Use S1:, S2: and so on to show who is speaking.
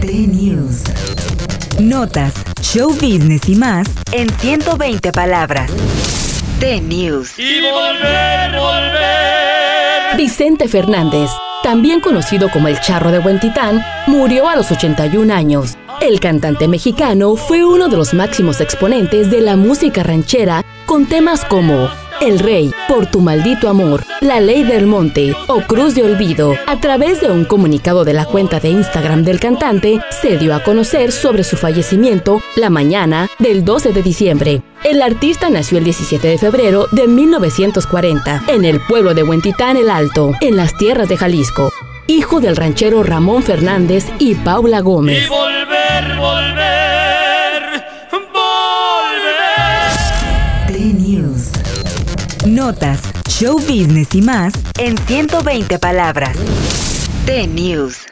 S1: T-News. Notas, show business y más en 120 palabras. T-News.
S2: Y volver, volver.
S3: Vicente Fernández, también conocido como el Charro de Huentitán, murió a los 81 años. El cantante mexicano fue uno de los máximos exponentes de la música ranchera con temas como el Rey, Por tu maldito amor, La Ley del Monte o Cruz de Olvido. A través de un comunicado de la cuenta de Instagram del cantante, se dio a conocer sobre su fallecimiento la mañana del 12 de diciembre. El artista nació el 17 de febrero de 1940 en el pueblo de Huentitán el Alto, en las tierras de Jalisco. Hijo del ranchero Ramón Fernández y Paula Gómez.
S2: Y volver, volver. Volver.
S1: Notas, show business y más en 120 palabras. T-News.